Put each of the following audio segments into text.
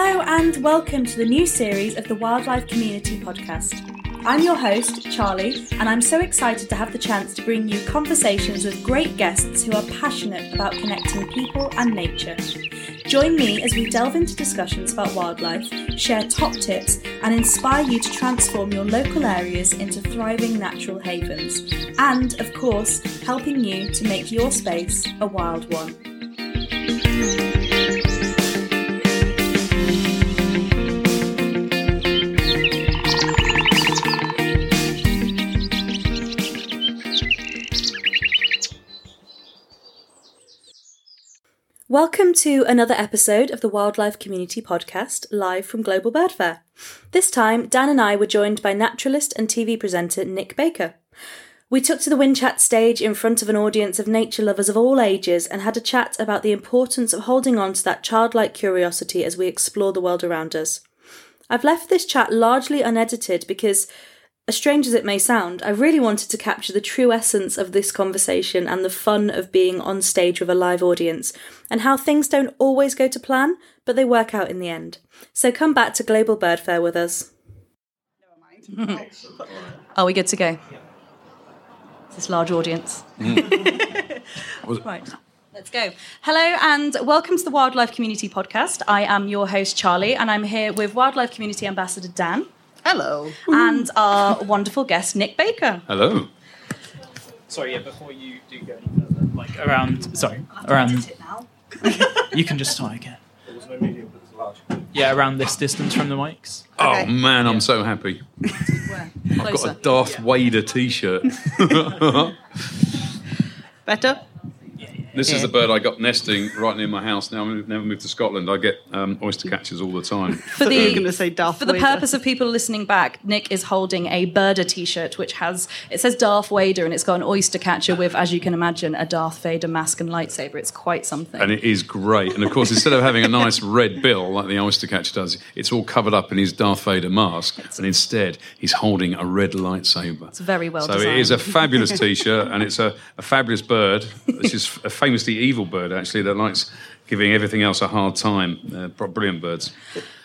Hello, and welcome to the new series of the Wildlife Community Podcast. I'm your host, Charlie, and I'm so excited to have the chance to bring you conversations with great guests who are passionate about connecting people and nature. Join me as we delve into discussions about wildlife, share top tips, and inspire you to transform your local areas into thriving natural havens. And, of course, helping you to make your space a wild one. Welcome to another episode of the Wildlife Community Podcast, live from Global Bird Fair. This time, Dan and I were joined by naturalist and TV presenter Nick Baker. We took to the Whinchat stage in front of an audience of nature lovers of all ages and had a chat about the importance of holding on to that childlike curiosity as we explore the world around us. I've left this chat largely unedited because as strange as it may sound, I really wanted to capture the true essence of this conversation and the fun of being on stage with a live audience, and how things don't always go to plan, but they work out in the end. So come back to Global Bird Fair with us. Never mind. Are we good to go? This large audience. Mm. right. Let's go. Hello and welcome to the Wildlife Community Podcast. I am your host, Charlie, and I'm here with Wildlife Community Ambassador Dan. Hello. and our wonderful guest, Nick Baker. Hello. Sorry, yeah, before you do go any further, like around, sorry, around, you can just start again. Yeah, around this distance from the mics. Oh man, I'm so happy. Where? I've got Closer. a Darth Vader T-shirt. Better? This is the bird I got nesting right near my house. Now I've never moved to Scotland. I get um, oyster catchers all the time. For thought you were the, gonna say Darth for the purpose of people listening back, Nick is holding a Birder t-shirt which has it says Darth Vader and it's got an oyster catcher with, as you can imagine, a Darth Vader mask and lightsaber. It's quite something. And it is great. And of course, instead of having a nice red bill like the oyster catcher does, it's all covered up in his Darth Vader mask. And instead, he's holding a red lightsaber. It's very well So it is a fabulous T-shirt, and it's a, a fabulous bird. This is a famously evil bird, actually, that likes giving everything else a hard time. Uh, brilliant birds.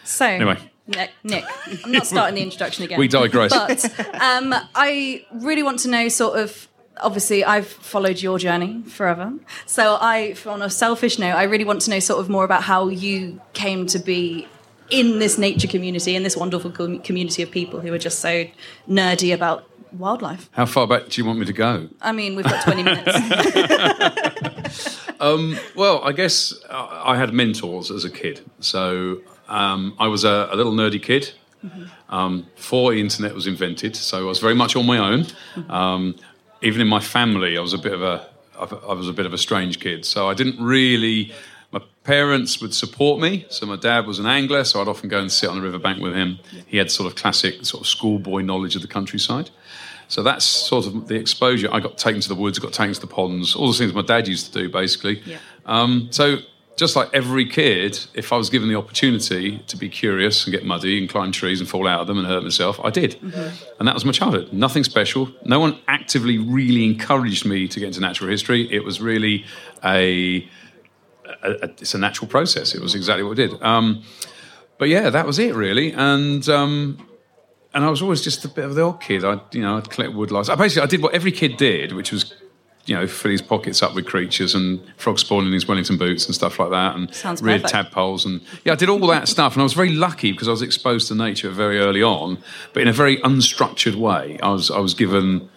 So Anyway. Nick, Nick, I'm not starting the introduction again. We digress. But um, I really want to know, sort of. Obviously, I've followed your journey forever. So, I, on a selfish note, I really want to know sort of more about how you came to be in this nature community, in this wonderful com- community of people who are just so nerdy about wildlife. How far back do you want me to go? I mean, we've got 20 minutes. Well, I guess uh, I had mentors as a kid. So um, I was a, a little nerdy kid um, before the internet was invented. So I was very much on my own. Um, even in my family, I was a bit of a I was a bit of a strange kid. So I didn't really. Parents would support me. So my dad was an angler, so I'd often go and sit on the riverbank with him. He had sort of classic sort of schoolboy knowledge of the countryside. So that's sort of the exposure. I got taken to the woods, got taken to the ponds, all the things my dad used to do, basically. Yeah. Um, so just like every kid, if I was given the opportunity to be curious and get muddy and climb trees and fall out of them and hurt myself, I did. And that was my childhood. Nothing special. No one actively really encouraged me to get into natural history. It was really a, a, a it's a natural process. It was exactly what I did. Um, but yeah, that was it really. And um, and I was always just a bit of the odd kid. I, you know, I'd collect woodlice. I basically I did what every kid did, which was, you know, fill his pockets up with creatures and frog spawn in his Wellington boots and stuff like that, and Sounds reared perfect. tadpoles and yeah, I did all that stuff. And I was very lucky because I was exposed to nature very early on, but in a very unstructured way. I was I was given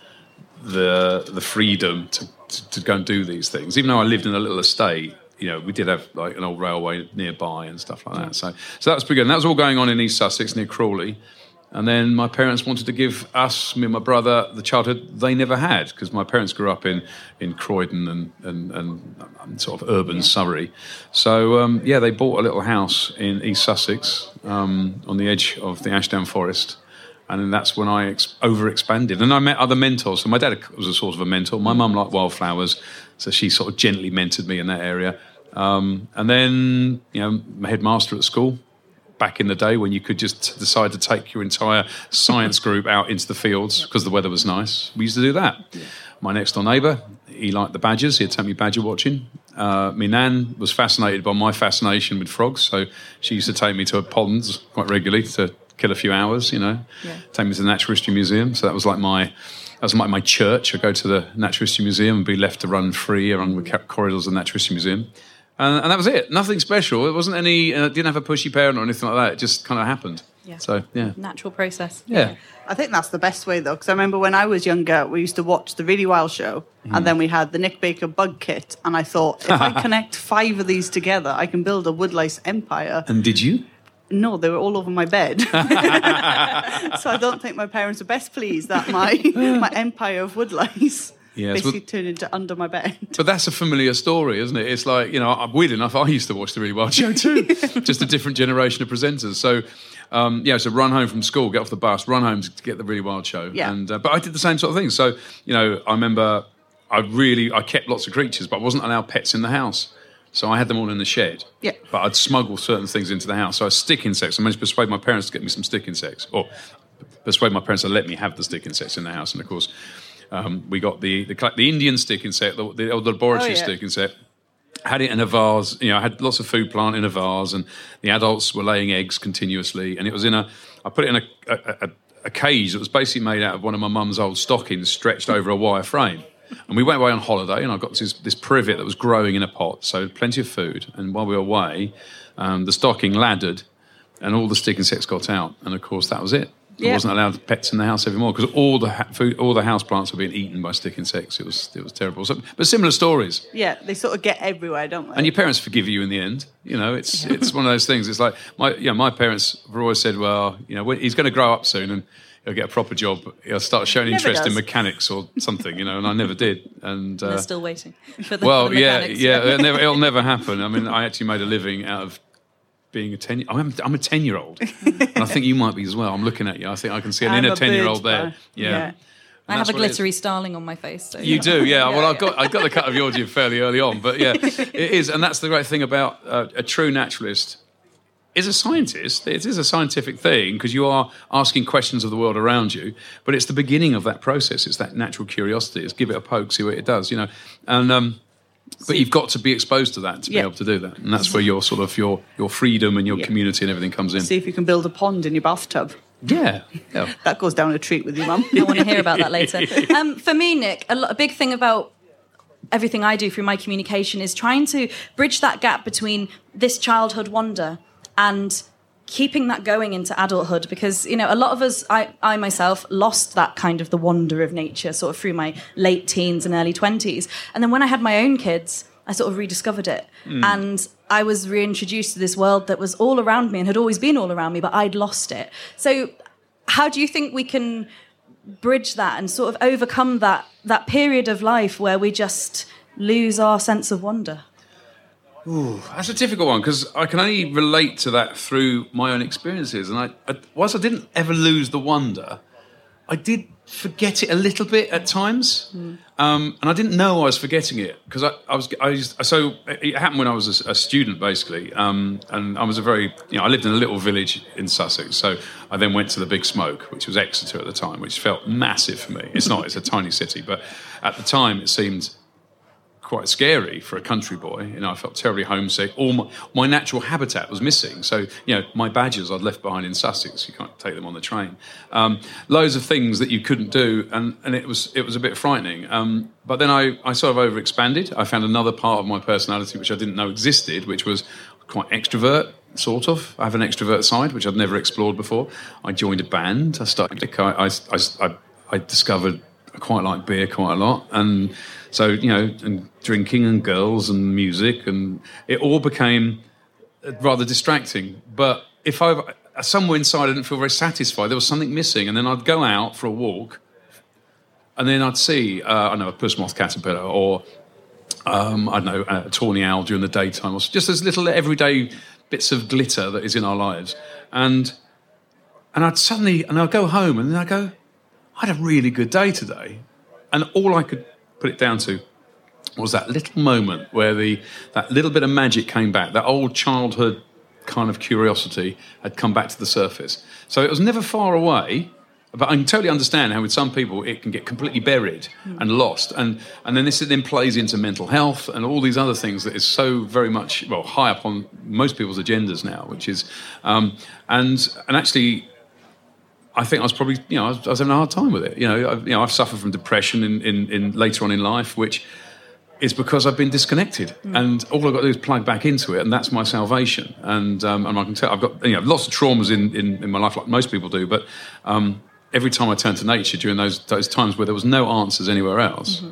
the the freedom to, to, to go and do these things. Even though I lived in a little estate, you know, we did have like an old railway nearby and stuff like that. So so that was pretty good. And that was all going on in East Sussex near Crawley. And then my parents wanted to give us, me and my brother, the childhood they never had because my parents grew up in, in Croydon and, and, and, um, sort of urban Surrey. So, um, yeah, they bought a little house in East Sussex um, on the edge of the Ashdown Forest. And then that's when I ex- overexpanded. And I met other mentors. So my dad was a sort of a mentor. My mum liked wildflowers, so she sort of gently mentored me in that area. Um, and then, you know, my headmaster at school, back in the day when you could just decide to take your entire science group out into the fields because the weather was nice. We used to do that. My next door neighbour, he liked the badgers. He'd take me badger watching. uh, my nan was fascinated by my fascination with frogs, so she used to take me to her ponds quite regularly to kill a few hours. You know, Yeah. take me to the Natural History Museum. So that was like my that was like my church. I go to the Natural History Museum and be left to run free around the corridors of the Natural History Museum. And, and that was it. Nothing special. It wasn't any. Uh, didn't have a pushy parent or anything like that. It just kind of happened. Yeah. So yeah, Natural process. yeah. I think that's the best way though, because I remember when I was younger, we used to watch the Really Wild Show, Mm. and then we had the Nick Baker Bug Kit, and I thought if I connect five of these together, I can build a woodlice empire. And did you? No, they were all over my bed, so I don't think my parents were best pleased that my my empire of woodlice Yes, well- basically turned into under my bed. But that's a familiar story, isn't it? It's like, you know, weird enough, I used to watch The Really Wild Show too, just a different generation of presenters. So, um, yeah, so run home from school, get off the bus, run home to get The Really Wild Show. Yeah. And, uh, but I did the same sort of thing. So, you know, I remember I really, I kept lots of creatures, but I wasn't allowed pets in the house. So I had them all in the shed. Yeah. But I'd smuggle certain things into the house. So I stick insects. I managed to persuade my parents to get me some stick insects, or persuade my parents to let me have the stick insects in the house. And of course, um, we got the, the the Indian stick insect, the, the old laboratory Oh, yeah. stick insect. Had it in a vase, you know. I had lots of food plant in a vase, and the adults were laying eggs continuously. And it was in a, I put it in a, a, a, a cage that was basically made out of one of my mum's old stockings, stretched over a wire frame. And we went away on holiday, and I got this, this privet that was growing in a pot, so plenty of food. And while we were away, um, the stocking laddered, and all the stick insects got out. And of course, that was it. I wasn't allowed pets in the house anymore because all the ha- food, all the house plants were being eaten by stick insects. It was it was terrible. So, but similar stories. Yeah, they sort of get everywhere, don't they? And your parents forgive you in the end. You know, it's it's one of those things. It's like my you know, my parents have always said, well, you know, he's going to grow up soon and he'll get a proper job. I'll start showing Never interest in mechanics or something. You know, and I never did. And uh, still waiting for the, well, for the yeah, yeah, it'll never, it'll never happen. I mean, I actually made a living out of being a ten. I'm, I'm a ten year old, and I think you might be as well. I'm looking at you. I think I can see an I'm inner ten year old there. guy. Yeah. Yeah. I have a what it is. glittery starling on my face. So You do, yeah. well, Yeah, I've got I got the cut of your jib fairly early on, but yeah, it is, and that's the great thing about uh, a true naturalist is a scientist. It is a scientific thing because you are asking questions of the world around you, but it's the beginning of that process. It's that natural curiosity. It's give it a poke, see what it does, you know, and. Um, but you've got to be exposed to that to be able to do that, and that's where your sort of your your freedom and your Yeah. community and everything comes in. See if you can build a pond in your bathtub. Yeah, yeah. That goes down a treat with your mum. I want to hear about that later. Um, for me, Nick, a, lo- a big thing about everything I do through my communication is trying to bridge that gap between this childhood wonder and keeping that going into adulthood because you know a lot of us I, I myself lost that kind of the wonder of nature sort of through my late teens and early 20s and then when i had my own kids i sort of rediscovered it. Hmm. And i was reintroduced to this world that was all around me and had always been all around me but i'd lost it. So how do you think we can bridge that and sort of overcome that that period of life where we just lose our sense of wonder That's a difficult one because I can only relate to that through my own experiences. And I, I, whilst I didn't ever lose the wonder, I did forget it a little bit at times, um, and I didn't know I was forgetting it because I, I was. I used, so it happened when I was a, a student, basically, um, and I was a very. You know, I lived in a little village in Sussex, so I then went to the Big Smoke, which was Exeter at the time, which felt massive for me. It's not. It's a tiny city, but at the time it seemed quite scary for a country boy. You know, I felt terribly homesick. All my, my natural habitat was missing. So, you know, my badges I'd left behind in Sussex. You can't take them on the train. Um, loads of things that you couldn't do, and, and it was it was a bit frightening. Um, but then I, I sort of overexpanded. I found another part of my personality which I didn't know existed, which was quite extrovert. Sort of. I have an extrovert side which I'd never explored before. I joined a band. I started. I, I, I, I, I discovered I quite like beer quite a lot, and so you know, and drinking and girls and music, and it all became rather distracting. But if I somewhere inside I didn't feel very satisfied, there was something missing, and then I'd go out for a walk, and then I'd see uh, I don't know a puss moth caterpillar or um, I don't know a tawny owl during the daytime, or just those little everyday bits of glitter that is in our lives, and and I'd suddenly and I'd go home and then I go. I had a really good day today. And all I could put it down to was that little moment where the that little bit of magic came back, that old childhood kind of curiosity had come back to the surface. So it was never far away, but I can totally understand how with some people it can get completely buried and lost, and and then this then plays into mental health and all these other things that is so very much well high up on most people's agendas now, which is um, and and actually. I think I was probably, you know, I was, I was having a hard time with it. You know, I, you know, I've suffered from depression in, in, in later on in life, which is because I've been disconnected, and all I've got to do is plug back into it, and that's my salvation. And um, and I can tell I've got you know lots of traumas in, in, in my life, like most people do. But um, every time I turned to nature during those those times where there was no answers anywhere else,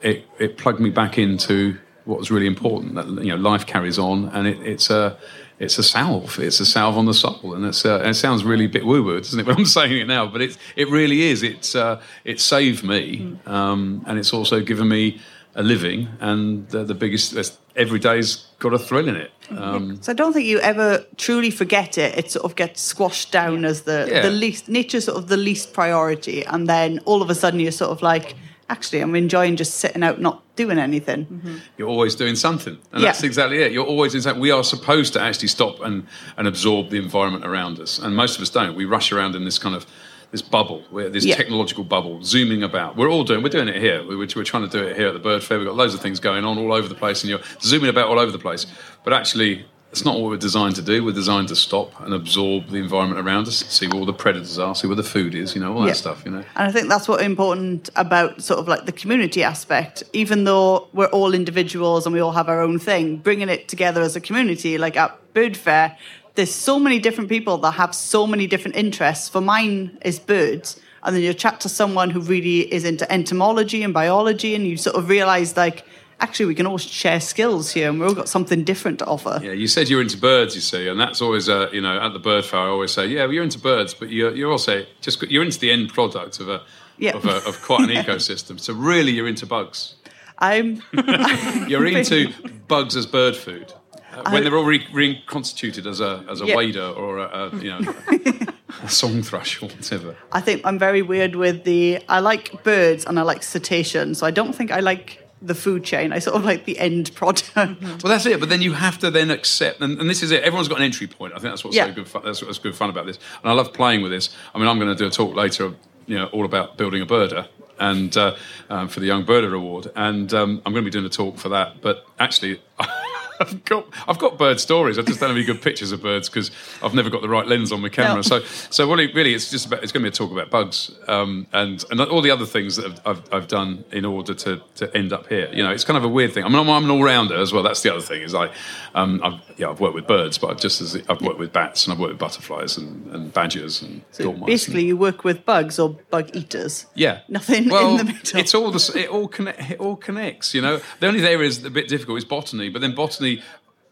it it plugged me back into what was really important. That you know, life carries on, and it, it's a it's a salve. It's a salve on the soul, and it's uh, it sounds really a bit woo woo, doesn't it? When I'm saying it now, but it it really is. It's uh, it saved me, um, and it's also given me a living, and the, the biggest every day's got a thrill in it. Um, So I don't think you ever truly forget it. It sort of gets squashed down as the, Yeah. the least nature sort of the least priority, and then all of a sudden you're sort of like, actually, I'm enjoying just sitting out, not doing anything. Mm-hmm. you're always doing something. And Yeah. that's exactly it. You're always doing something. We are supposed to actually stop and, and absorb the environment around us. And most of us don't. We rush around in this kind of this bubble, this Yeah. technological bubble, zooming about. We're all doing. We're doing it here. We're, we're trying to do it here at the Bird Fair. We've got loads of things going on all over the place, and you're zooming about all over the place. But actually, it's not what we're designed to do. We're designed to stop and absorb the environment around us, see where all the predators are, see where the food is. You know, all that Yeah. stuff. You know. And I think that's what's important about sort of like the community aspect. Even though we're all individuals and we all have our own thing, bringing it together as a community, like at Bird Fair, there's so many different people that have so many different interests. For mine is birds. And then you chat to someone who really is into entomology and biology, and you sort of realize, like, actually, we can all share skills here and we've all got something different to offer. Yeah, you said you're into birds, you see, and that's always, uh, you know, at the bird fair, I always say, yeah, well, you're into birds, but you're, you're also just you're into the end product of a, Yeah. of, a of quite an ecosystem. So really, you're into bugs. I'm You're into bugs as bird food. Uh, when they're all re- reconstituted as a as a Yeah. wader or a, a you know a song thrush or whatever. I think I'm very weird with the. I like birds and I like cetaceans, so I don't think I like the food chain. I sort of like the end product. Well, that's it. But then you have to then accept, and, and this is it. Everyone's got an entry point. I think that's what's Yeah. so good. Fun, that's what's good fun about this. And I love playing with this. I mean, I'm going to do a talk later, you know, all about building a birder and uh, um, for the Young Birder Award, and um, I'm going to be doing a talk for that. But actually. I've got I've got bird stories. I just don't have any good pictures of birds because I've never got the right lens on my camera. No. So so really, really, it's just about it's going to be a talk about bugs um, and and all the other things that I've, I've, I've done in order to, to end up here. You know, it's kind of a weird thing. I mean, I'm, I'm an all rounder as well. That's the other thing is like um, I've yeah I've worked with birds, but I've just as I've worked with bats and I've worked with butterflies and, and badgers and dormice. Basically, you work with bugs or bug eaters. Yeah, Nothing in the middle. It's all the, it all connect, it all connects. You know, the only area is a bit difficult is botany, but then botany.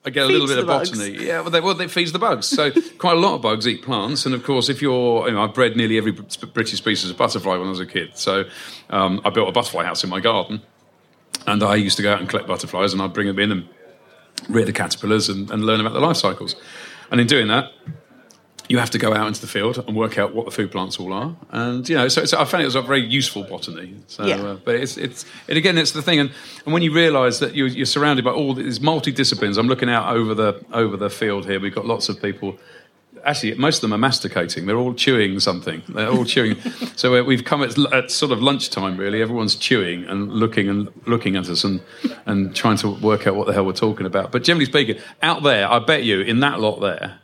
I get a little bit of the bugs. botany. Yeah, well, they, well, it feeds the bugs. So quite a lot of bugs eat plants, and of course, if you're, you know, I bred nearly every British species of butterfly when I was a kid. So um, I built a butterfly house in my garden, and I used to go out and collect butterflies, and I'd bring them in and rear the caterpillars and, and learn about the life cycles. And in doing that, you have to go out into the field and work out what the food plants all are, and you know, so, I found it was a very useful botany. So, Yeah. uh, but it's it's it again, it's the thing, and, and when you realise that you're, you're surrounded by all these multidisciplines, I'm looking out over the over the field here. We've got lots of people. Actually, most of them are masticating. They're all chewing something. They're all chewing. So uh, we've come at, at sort of lunchtime. Really, everyone's chewing and looking and looking at us and and trying to work out what the hell we're talking about. But generally speaking, out there, I bet you in that lot there,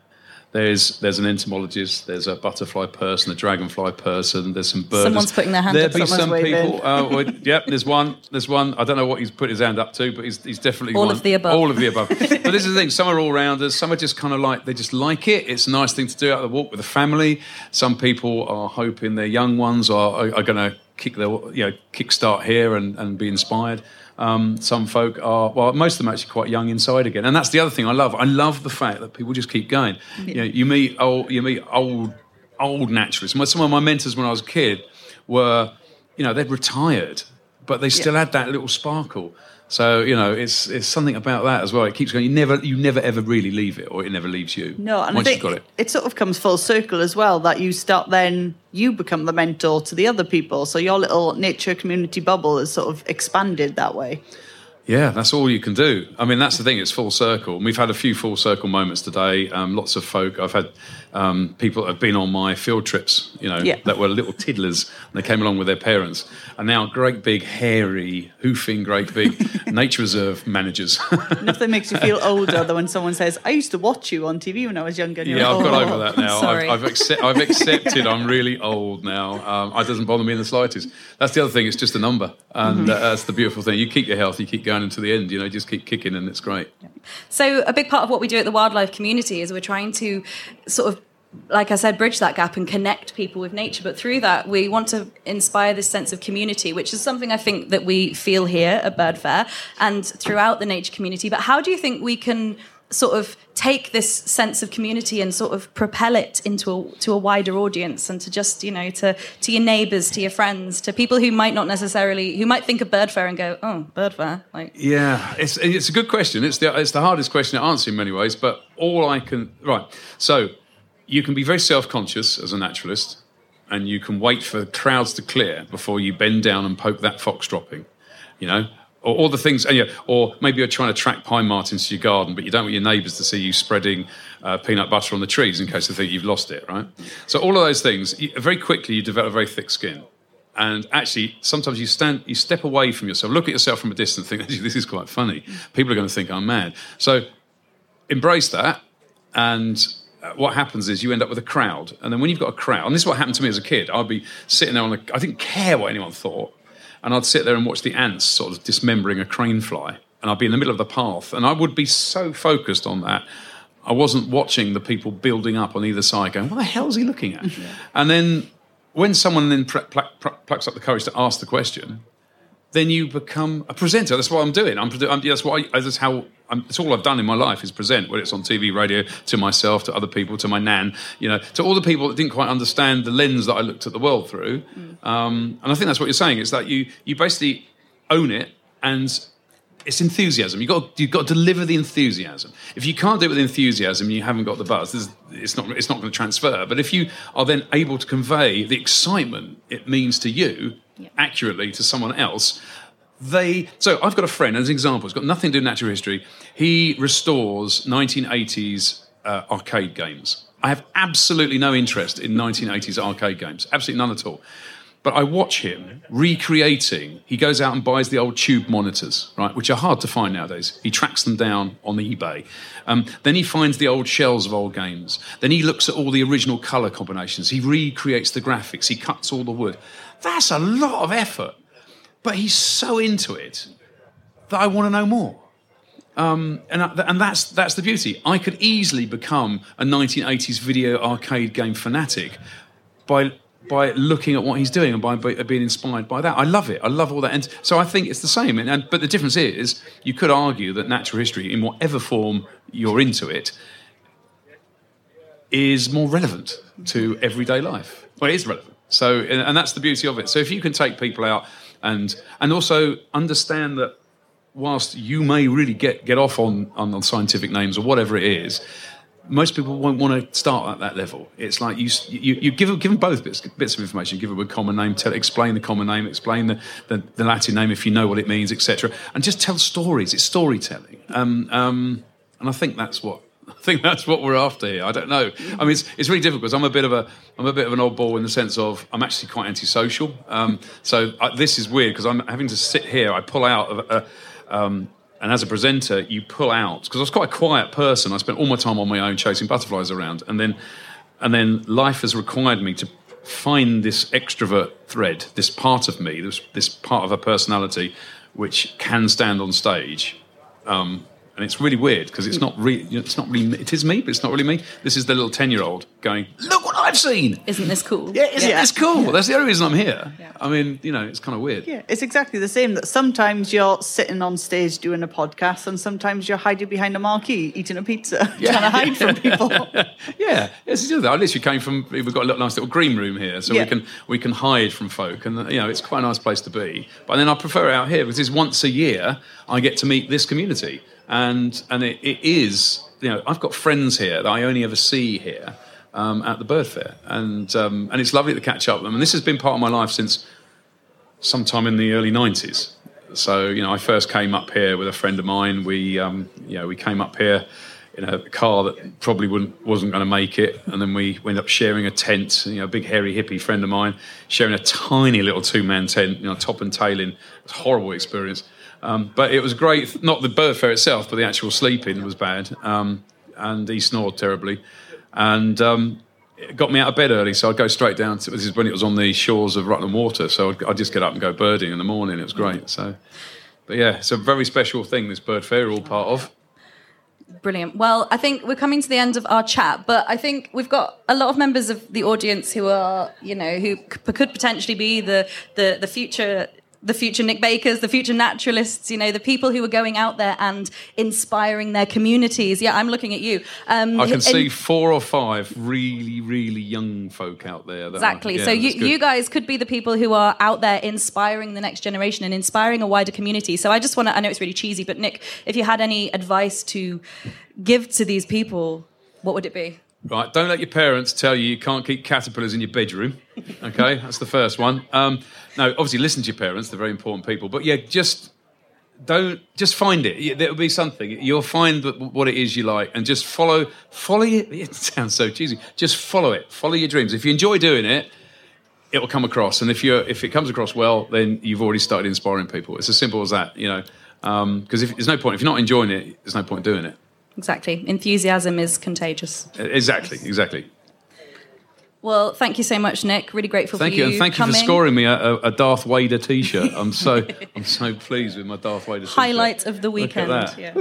there's there's an entomologist, there's a butterfly person, a dragonfly person, there's some birds. Someone's putting their hand There'll up, be some people. Uh, well, yep, there's one. There's one. I don't know what he's put his hand up to, but he's, he's definitely All one. of the above. All of the above. but this is the thing. Some are all rounders. Some are just kind of like they just like it. It's a nice thing to do out of the walk with the family. Some people are hoping their young ones are, are, are going to kick their you know kick start here and, and be inspired. Um, some folk are well, most of them are actually quite young inside again, and that's the other thing I love. I love the fact that people just keep going. You know, you meet old, you meet old, old naturalists. Some of my mentors when I was a kid were, you know, they'd retired, but they still had that little sparkle. So you know, it's it's something about that as well. It keeps going. You never, you never ever really leave it, or it never leaves you. No, and once I think got it. it sort of comes full circle as well that you start then you become the mentor to the other people. So your little nature community bubble is sort of expanded that way. Yeah, that's all you can do. I mean, that's the thing. It's full circle. And we've had a few full circle moments today. Um, lots of folk. I've had um, people that have been on my field trips. You know, Yeah. that were little tiddlers. And they came along with their parents, and now great big hairy hoofing, great big nature reserve managers. Nothing makes you feel older than when someone says, I used to watch you on TV when I was younger. Yeah, I've got "Oh." over that now. Sorry. I've, I've, accept, I've accepted I'm really old now. Um, it doesn't bother me in the slightest. That's the other thing. It's just a number, and uh, that's the beautiful thing. You keep your health, you keep going until the end. You know, just keep kicking, and it's great. So, a big part of what we do at the wildlife community is we're trying to sort of, like I said, bridge that gap and connect people with nature. But through that, we want to inspire this sense of community, which is something I think that we feel here at Bird Fair and throughout the nature community. But how do you think we can sort of take this sense of community and sort of propel it into a, to a wider audience and to just you know to to your neighbors to your friends to people who might not necessarily who might think of bird fair and go oh bird fair like Yeah, it's it's a good question. It's the it's the hardest question to answer in many ways. But all I can right. So you can be very self conscious as a naturalist, and you can wait for the crowds to clear before you bend down and poke that fox dropping. You know. Or all the things, or maybe you're trying to track pine martens to your garden, but you don't want your neighbours to see you spreading uh, peanut butter on the trees in case they think you've lost it, right? So all of those things, very quickly you develop a very thick skin and actually sometimes you stand you step away from yourself look at yourself from a distance think "Actually, this is quite funny people are going to think i'm mad so embrace that and Uh, what happens is you end up with a crowd and then when you've got a crowd and this is what happened to me as a kid i'd be sitting there on the i didn't care what anyone thought and i'd sit there and watch the ants sort of dismembering a crane fly and i'd be in the middle of the path and i would be so focused on that i wasn't watching the people building up on either side going what the hell is he looking at and then when someone then pl- pl- pl- plucks up the courage to ask the question, then you become a presenter. That's what I'm doing. I'm, I'm that's what I, that's how I'm, it's all I've done in my life is present. Whether it's on TV, radio, to myself, to other people, to my nan, you know, to all the people that didn't quite understand the lens that I looked at the world through. Um, and I think that's what you're saying. is that you you basically own it and it's enthusiasm. You got you've got to deliver the enthusiasm. If you can't do it with enthusiasm, you haven't got the buzz. There's, it's not it's not going to transfer. But if you are then able to convey the excitement it means to you accurately to someone else, they. So I've got a friend as an example. It's got nothing to do with natural history. He restores 1980s uh, arcade games. I have absolutely no interest in 1980s arcade games. Absolutely none at all. But I watch him recreating. He goes out and buys the old tube monitors, right, which are hard to find nowadays. He tracks them down on eBay. Um, then he finds the old shells of old games. Then he looks at all the original color combinations. He recreates the graphics. He cuts all the wood. That's a lot of effort. But he's so into it that I want to know more. Um, and, and that's that's the beauty. I could easily become a 1980s video arcade game fanatic by by looking at what he's doing and by, by being inspired by that. I love it. I love all that. And so I think it's the same. And, and but the difference is, you could argue that natural history, in whatever form you're into it, is more relevant to everyday life. Well, it is relevant. So, and, and that's the beauty of it. So, if you can take people out and and also understand that whilst you may really get get off on on, scientific names or whatever it is, most people won't want to start at that level. It's like you you, you give them, give them both bits bits of information. Give them a common name, tell explain the common name, explain the, the, the Latin name if you know what it means, etc. And just tell stories. It's storytelling. Um, um, and I think that's what I think that's what we're after here. I don't know. I mean, it's, it's really difficult because I'm a bit of a I'm a bit of an oddball in the sense of I'm actually quite antisocial. Um, so I, this is weird because I'm having to sit here. I pull out of a, um, and as a presenter, you pull out because I was quite a quiet person. I spent all my time on my own chasing butterflies around, and then and then life has required me to find this extrovert thread, this part of me, this this part of a personality, which can stand on stage. Um, and it's really weird because it's not really, it's not really, it is me, but it's not really me. This is the little ten-year-old going, "Look what I've seen." Isn't this cool? Yeah, isn't Yeah. this cool? That's the only reason I'm here. Yeah. I mean, you know, it's kind of weird. Yeah, it's exactly the same. That sometimes you're sitting on stage doing a podcast, and sometimes you're hiding behind a marquee eating a pizza, trying to hide from people. Yeah, yes, it's that. I literally came from. We've got a little, nice little green room here, so Yeah. we can we can hide from folk, and you know, it's quite a nice place to be. But then I prefer it out here because it's once a year I get to meet this community, and and it, it is you know I've got friends here that I only ever see here um, at the bird fair, and um, and it's lovely to catch up with them. And this has been part of my life since sometime in the early 90s. So you know, I first came up here with a friend of mine. We um, you know we came up here in a car that probably wouldn't wasn't going to make it, and then we ended up sharing a tent. You know, a big hairy hippie friend of mine sharing a tiny little two man tent. You know, top and tailing. It was a horrible experience. Um, but it was great. Not the bird fair itself, but the actual sleeping was bad. Um, and he snored terribly. And um, it got me out of bed early, so I'd go straight down to this is when it was on the shores of Rutland Water. So I'd, I'd just get up and go birding in the morning. It was great. So, but yeah, it's a very special thing. This bird fair, all part of. Brilliant. Well, I think we're coming to the end of our chat, but I think we've got a lot of members of the audience who are, you know, who could potentially be the the, the future the future Nick Bakers, the future naturalists, you know, the people who are going out there and inspiring their communities. Yeah, I'm looking at you. Um, I can see four or five really, really young folk out there. exactly. Are, yeah, so you, you guys could be the people who are out there inspiring the next generation and inspiring a wider community. So I just want to, I know it's really cheesy, but Nick, if you had any advice to give to these people, what would it be? Right, don't let your parents tell you you can't keep caterpillars in your bedroom. Okay, that's the first one. Um, no, obviously listen to your parents; they're very important people. But yeah, just don't just find it. There'll be something you'll find what it is you like, and just follow. Follow it. It sounds so cheesy. Just follow it. Follow your dreams. If you enjoy doing it, it will come across. And if you if it comes across well, then you've already started inspiring people. It's as simple as that. You know, because um, there's no point if you're not enjoying it, there's no point doing it. Exactly. Enthusiasm is contagious. Exactly, exactly. Well, thank you so much, Nick. Really grateful thank for you. Thank you, and thank coming. you for scoring me a, a Darth Vader T-shirt. I'm so I'm so pleased with my Darth Vader. T-shirt. Highlight of the weekend. Yeah.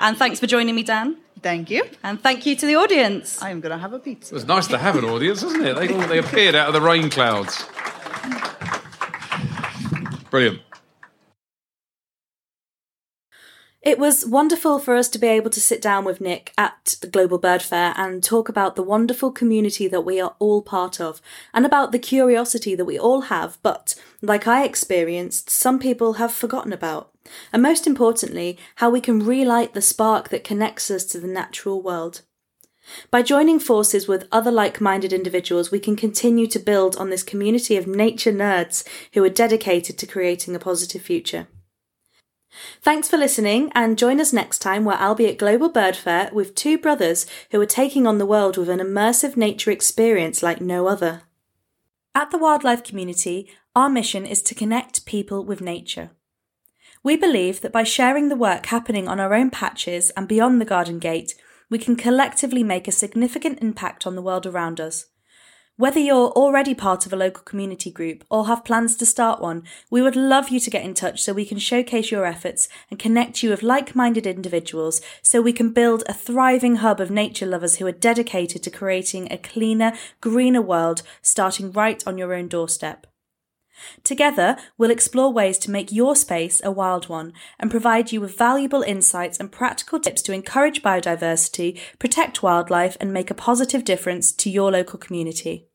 and thanks for joining me, Dan. Thank you. And thank you to the audience. I am going to have a pizza. It was nice to have an audience, wasn't it? They all they appeared out of the rain clouds. Brilliant. It was wonderful for us to be able to sit down with Nick at the Global Bird Fair and talk about the wonderful community that we are all part of and about the curiosity that we all have, but, like I experienced, some people have forgotten about. And most importantly, how we can relight the spark that connects us to the natural world. By joining forces with other like minded individuals, we can continue to build on this community of nature nerds who are dedicated to creating a positive future. Thanks for listening, and join us next time where I'll be at Global Bird Fair with two brothers who are taking on the world with an immersive nature experience like no other. At the wildlife community, our mission is to connect people with nature. We believe that by sharing the work happening on our own patches and beyond the garden gate, we can collectively make a significant impact on the world around us. Whether you're already part of a local community group or have plans to start one, we would love you to get in touch so we can showcase your efforts and connect you with like minded individuals so we can build a thriving hub of nature lovers who are dedicated to creating a cleaner, greener world starting right on your own doorstep. Together, we'll explore ways to make your space a wild one and provide you with valuable insights and practical tips to encourage biodiversity, protect wildlife, and make a positive difference to your local community.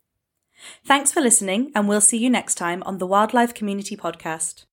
Thanks for listening, and we'll see you next time on the Wildlife Community Podcast.